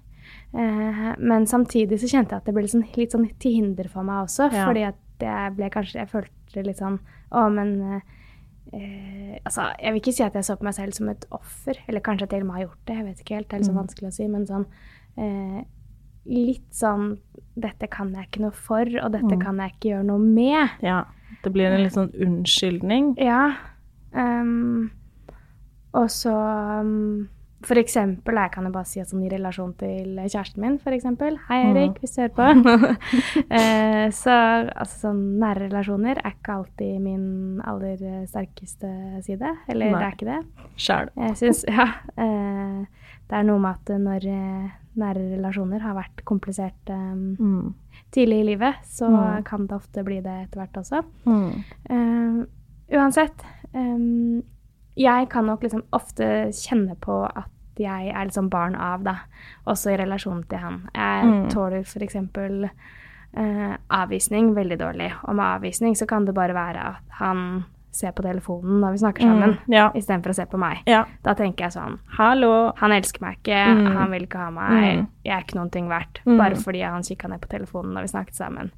Eh, men samtidig så kjente jeg at det ble litt sånn, litt sånn til hinder for meg også. Ja. Fordi at jeg ble kanskje Jeg følte litt sånn Å, men eh, eh, Altså, jeg vil ikke si at jeg så på meg selv som et offer. Eller kanskje at og har gjort det. Jeg vet ikke helt. Det er litt sånn Mm. vanskelig å si. Men sånn eh, Litt sånn Dette kan jeg ikke noe for, og dette Mm. kan jeg ikke gjøre noe med. ja. Det blir en litt sånn unnskyldning. Ja. Um, og så um, For eksempel, jeg kan jo bare si at sånn i relasjon til kjæresten min, for eksempel Hei, Erik, Mm. hvis du hører på. Eh, så altså sånn nære relasjoner er ikke alltid min aller sterkeste side. Eller Nei. det er ikke det. Sjæl. Jeg syns Ja. eh, det er noe med at når eh, nære relasjoner har vært komplisert um, Mm. tidlig i livet, så Mm. kan det ofte bli det etter hvert også. Mm. Uh, uansett, Um, jeg kan nok liksom ofte kjenne på at jeg er liksom barn av, da. Også i relasjon til han. Jeg Mm. tåler f.eks. Eh, avvisning veldig dårlig. Og med avvisning så kan det bare være at han ser på telefonen når vi snakker sammen, Mm. Ja. istedenfor å se på meg. ja. Da tenker jeg sånn Hallo. Han elsker meg ikke, Mm. han vil ikke ha meg, Mm. jeg er ikke noen ting verdt. Mm. Bare fordi han kikka ned på telefonen når vi snakket sammen.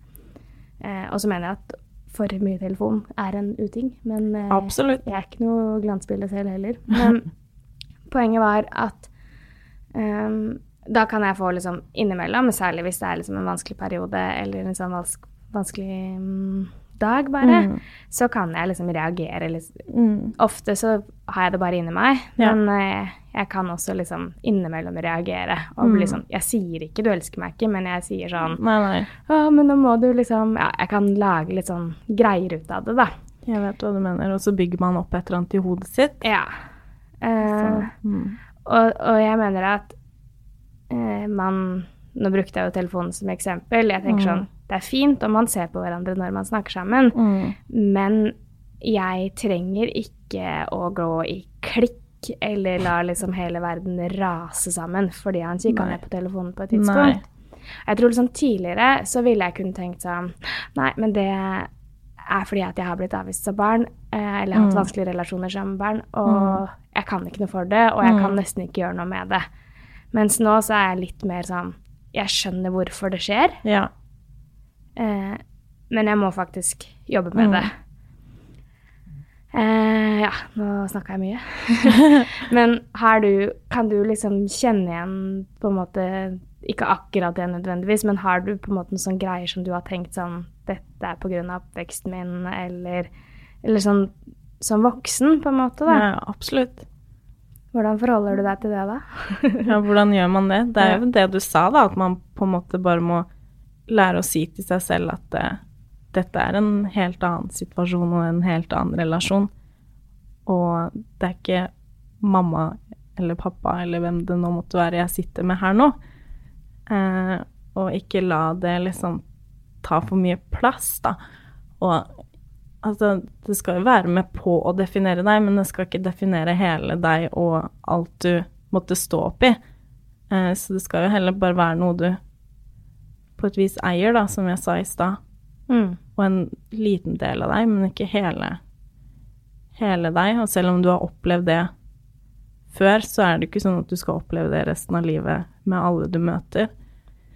Eh, og så mener jeg at for mye telefon er en uting, men eh, jeg er ikke noe glansbilde selv heller. Men poenget var at um, da kan jeg få liksom innimellom, særlig hvis det er liksom en vanskelig periode eller en sånn vans vanskelig mm, dag bare, Mm. så kan jeg liksom reagere litt Mm. Ofte så har jeg det bare inni meg, Ja. men eh, jeg kan også liksom innimellom reagere. Og Mm. liksom, jeg sier ikke 'du elsker meg ikke', men jeg sier sånn Nei, nei. 'Å, men nå må du liksom Ja, jeg kan lage litt sånn greier ut av det, da. Jeg vet hva du mener. Og så bygger man opp et eller annet i hodet sitt. Ja. Eh, Så, mm. og, og jeg mener at eh, man Nå brukte jeg jo telefonen som eksempel. Jeg tenker Mm. sånn Det er fint om man ser på hverandre når man snakker sammen, Mm. men jeg trenger ikke å gå i klikk eller la liksom hele verden rase sammen fordi han kikka Nei. ned på telefonen på et Nei. tidspunkt. Jeg tror liksom tidligere så ville jeg kunne tenkt sånn Nei, men det er fordi at jeg har blitt avvist som barn, eh, eller hatt Mm. vanskelige relasjoner som barn, og jeg kan ikke noe for det, og jeg Mm. kan nesten ikke gjøre noe med det. Mens nå så er jeg litt mer sånn Jeg skjønner hvorfor det skjer, Ja. eh, men jeg må faktisk jobbe med Mm. det. Eh, ja, nå snakka jeg mye. men har du Kan du liksom kjenne igjen på en måte Ikke akkurat det nødvendigvis, men har du på en måte sånne greier som du har tenkt sånn Dette er på grunn av oppveksten min, eller Eller sånn som voksen, på en måte, da. ja, absolutt. Hvordan forholder du deg til det, da? Ja, hvordan gjør man det? Det er jo det du sa, da, at man på en måte bare må lære å si til seg selv at uh, dette er en helt annen situasjon og en helt annen relasjon. Og det er ikke mamma eller pappa eller hvem det nå måtte være jeg sitter med her nå. Uh, og ikke la det liksom ta for mye plass, da. Og altså, det skal jo være med på å definere deg, men det skal ikke definere hele deg og alt du måtte stå oppi. Eh, så det skal jo heller bare være noe du på et vis eier, da, som jeg sa i stad. Mm. Og en liten del av deg, men ikke hele, hele deg. Og selv om du har opplevd det før, så er det ikke sånn at du skal oppleve det resten av livet med alle du møter.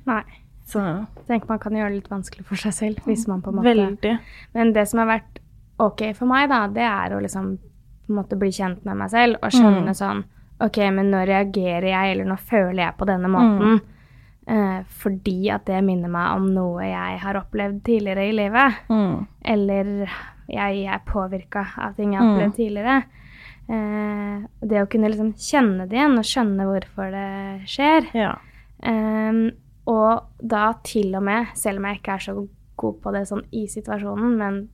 Nei. Så Jeg tenker man kan gjøre det litt vanskelig for seg selv hvis man på en måte veldig. Men det som har vært ok for meg, da, det er å liksom på en måte bli kjent med meg selv og skjønne Mm. sånn Ok, men nå reagerer jeg, eller nå føler jeg på denne måten eh, fordi at det minner meg om noe jeg har opplevd tidligere i livet. Mm. Eller jeg er påvirka av ting jeg har Mm. opplevd tidligere. Eh, det å kunne liksom kjenne det igjen og skjønne hvorfor det skjer. Ja. Ehm, og da til og med, selv om jeg ikke er så god på det sånn i situasjonen, men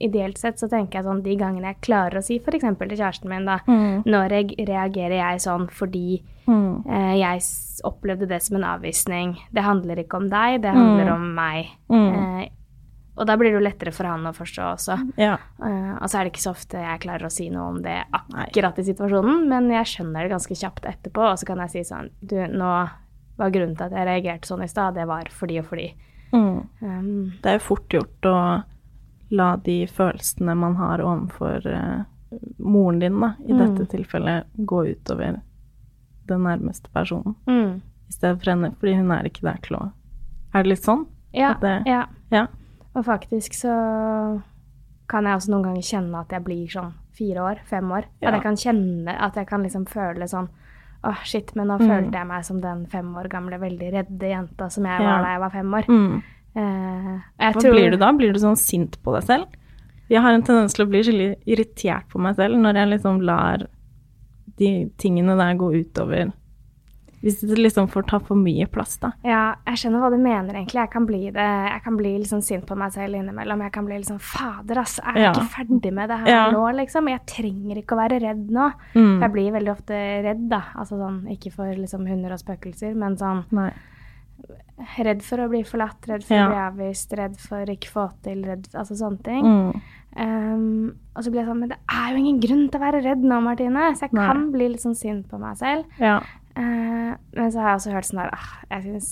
ideelt sett så tenker jeg sånn de gangene jeg klarer å si f.eks. til kjæresten min da, Mm. Når jeg reagerer jeg sånn fordi Mm. eh, jeg opplevde det som en avvisning. Det handler ikke om deg, det handler Mm. om meg. Mm. Eh, og da blir det jo lettere for han å forstå også. Ja. Eh, og så er det ikke så ofte jeg klarer å si noe om det akkurat i situasjonen, men jeg skjønner det ganske kjapt etterpå, og så kan jeg si sånn Du, nå var grunnen til at jeg reagerte sånn i stad, det var fordi og fordi. Mm. Um, Det er jo fort gjort å la de følelsene man har overfor uh, moren din, da, i Mm. dette tilfellet, gå utover den nærmeste personen mm. i stedet for henne, fordi hun er ikke der til å Er det litt sånn? Ja, det- ja. Ja. Og faktisk så kan jeg også noen ganger kjenne at jeg blir sånn fire år, fem år. Ja. At jeg kan kjenne, at jeg kan liksom føle sånn Åh, shit, men nå Mm. følte jeg meg som den fem år gamle, veldig redde jenta som jeg Ja. var da jeg var fem år. Mm. Eh, Hva tror- blir du da? Blir du sånn sint på deg selv? Jeg har en tendens til å bli skikkelig irritert på meg selv når jeg liksom lar de tingene der gå utover Hvis det liksom får ta for mye plass, da. Ja, jeg skjønner hva du mener, egentlig. Jeg kan bli det. Jeg kan bli sånn sint på meg selv innimellom. Jeg kan bli liksom Fader, ass. Er jeg Ja. ikke ferdig med det her Ja. nå, liksom? Jeg trenger ikke å være redd nå. Mm. Jeg blir veldig ofte redd, da. Altså sånn, ikke for liksom hunder og spøkelser, men sånn Nei. redd for å bli forlatt, redd for Ja. å bli avvist, redd for ikke få til, redd Altså sånne ting. Mm. Um, og så blir jeg sånn Men det er jo ingen grunn til å være redd nå, Martine. Så jeg Nei. kan bli litt sånn sint på meg selv. Ja. Eh, men så har jeg også hørt sånn der ah, Jeg syns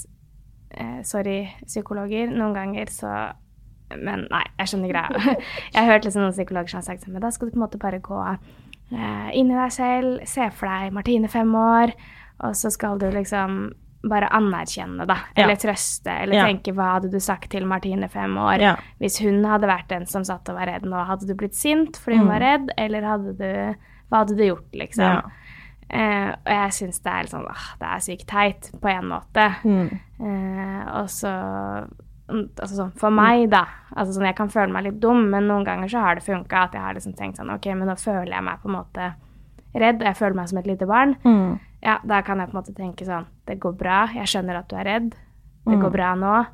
uh, Sorry, psykologer. Noen ganger så Men nei, jeg skjønner greia. jeg har hørt liksom noen psykologer som har sagt sånn Men da skal du på en måte bare gå uh, inn i deg selv, se for deg Martine fem år, og så skal du liksom bare anerkjenne, da. Ja. Eller trøste, eller Ja. tenke hva hadde du sagt til Martine fem år? Ja. Hvis hun hadde vært den som satt og var redd nå, hadde du blitt sint fordi hun Mm. var redd, eller hadde du Hva hadde du gjort, liksom? Eh, og jeg syns det er litt sånn ah, Det er sykt teit, på en måte. Mm. Eh, og så mm, Altså sånn for meg, da. Altså sånn, jeg kan føle meg litt dum, men noen ganger så har det funka at jeg har liksom tenkt sånn OK, men nå føler jeg meg på en måte redd, og jeg føler meg som et lite barn. Mm. Ja, da kan jeg på en måte tenke sånn Det går bra, jeg skjønner at du er redd. Det Mm. går bra nå.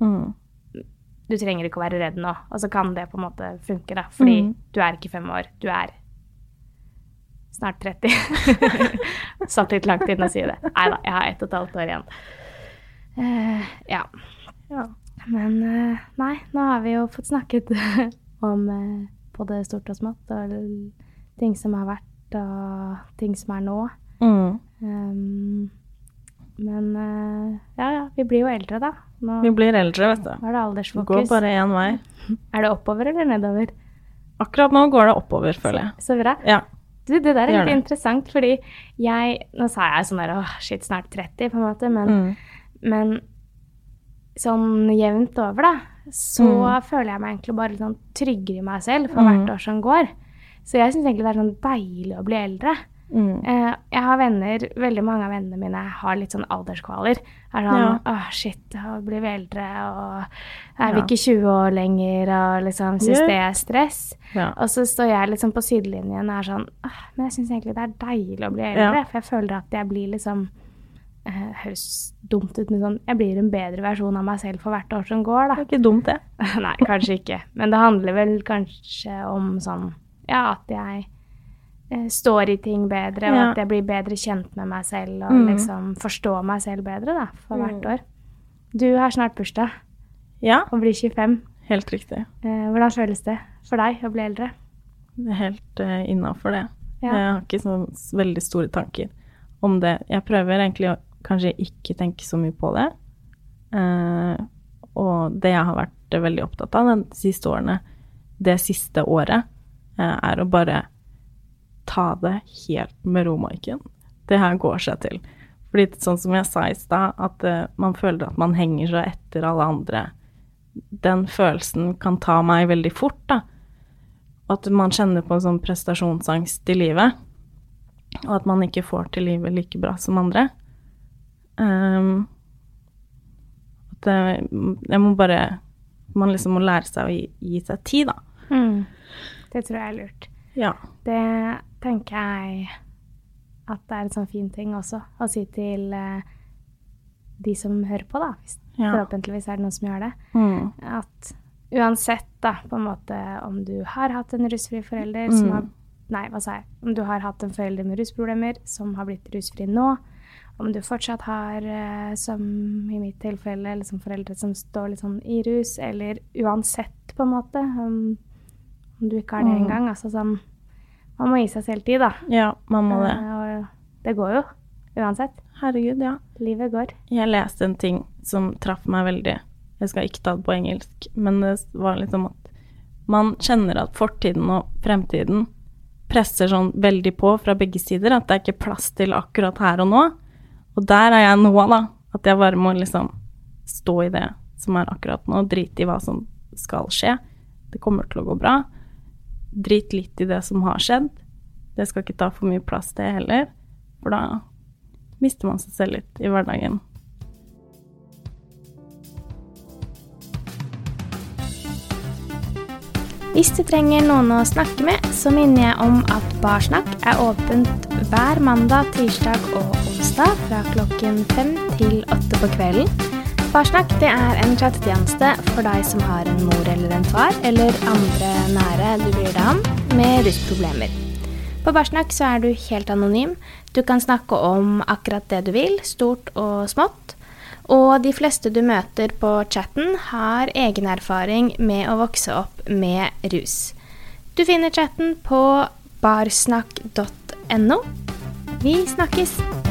Mm. Du trenger ikke å være redd nå. Og så kan det på en måte funke, da. Fordi Mm. du er ikke fem år. Du er snart 30. Satt litt langt inn å si det. Nei da, jeg har ett og et halvt år igjen. Uh, ja. Ja. Men uh, nei, nå har vi jo fått snakket om uh, både stort og smått, og ting som har vært, og ting som er nå. Mm. Um, men ja, ja, vi blir jo eldre, da. Nå, Vi blir eldre, vet du. er det aldersfokus. går bare én vei. Er det oppover eller nedover? Akkurat nå går det oppover, føler jeg. Så bra. Ja. Du, det der er litt interessant, fordi jeg Nå sa jeg sånn der åh, shit, snart 30, på en måte, men, Mm. men sånn jevnt over, da, så Mm. føler jeg meg egentlig bare litt sånn tryggere i meg selv for Mm. hvert år som går. Så jeg syns egentlig det er sånn deilig å bli eldre. Mm. Eh, jeg har venner, veldig mange av vennene mine har litt sånn alderskvaler. Er sånn Ja. åh, shit, jeg blir vi eldre, og er vi Ja. ikke 20 år lenger, og liksom syns yeah. det er stress. Ja. Og så står jeg liksom på sidelinjen og er sånn «Ah, Men jeg syns egentlig det er deilig å bli eldre. For jeg føler at jeg blir liksom eh, Høres dumt ut, men sånn Jeg blir en bedre versjon av meg selv for hvert år som går, Det er ikke dumt, det. Nei, kanskje ikke. Men det handler vel kanskje om sånn Ja, at jeg står i ting bedre, og Ja. at jeg blir bedre kjent med meg selv, og Mm. liksom forstår meg selv bedre, da, for Mm. hvert år. Du har snart bursdag Ja, og blir 25. helt riktig. Eh, hvordan føles det for deg å bli eldre? Det er helt uh, innafor det. Ja. Jeg har ikke så veldig store tanker om det. Jeg prøver egentlig å kanskje ikke tenke så mye på det. Eh, og det jeg har vært eh, veldig opptatt av de siste årene, det siste året, eh, er å bare ta det helt med ro, Maiken. Det her går seg til. Fordi sånn som jeg sa i stad, at uh, man føler at man henger så etter alle andre. Den følelsen kan ta meg veldig fort, da. At man kjenner på sånn prestasjonsangst i livet. Og at man ikke får til livet like bra som andre. Um, at det, jeg må bare Man liksom må lære seg å gi, gi seg tid, da. Mm. Det tror jeg er lurt. Ja. Det tenker jeg at det er en sånn fin ting også å si til uh, de som hører på, da. Hvis, Ja. Forhåpentligvis er det noen som gjør det. Mm. At uansett, da, på en måte om du har hatt en rusfri forelder som Mm. har Nei, hva sa jeg? Om du har hatt en forelder med rusproblemer som har blitt rusfri nå. Om du fortsatt har, uh, som i mitt tilfelle, liksom foreldre som står litt sånn i rus, eller uansett, på en måte. Om, om du ikke har det Mm. engang. Altså sånn Man må gi seg selv tid, da. ja, man må det. Eh, og det går jo. Uansett. Herregud, ja. Livet går. Jeg leste en ting som traff meg veldig. Jeg skal ikke ta det på engelsk, men det var liksom at man kjenner at fortiden og fremtiden presser sånn veldig på fra begge sider, at det er ikke plass til akkurat her og nå. Og der er jeg nå, da. At jeg bare må liksom stå i det som er akkurat nå, drite i hva som skal skje. Det kommer til å gå bra. Drit litt i det som har skjedd. Det skal ikke ta for mye plass, det heller. For da mister man seg selv litt i hverdagen. Hvis du trenger noen å snakke med, så minner jeg om at Barsnakk er åpent hver mandag, tirsdag og onsdag fra klokken fem til åtte på kvelden. Barsnakk det er en chattetjeneste for deg som har en mor eller en far, eller andre nære du bryr deg om, med rusproblemer. På Barsnakk så er du helt anonym. Du kan snakke om akkurat det du vil, stort og smått. Og de fleste du møter på chatten, har egen erfaring med å vokse opp med rus. Du finner chatten på barsnakk.no. Vi snakkes!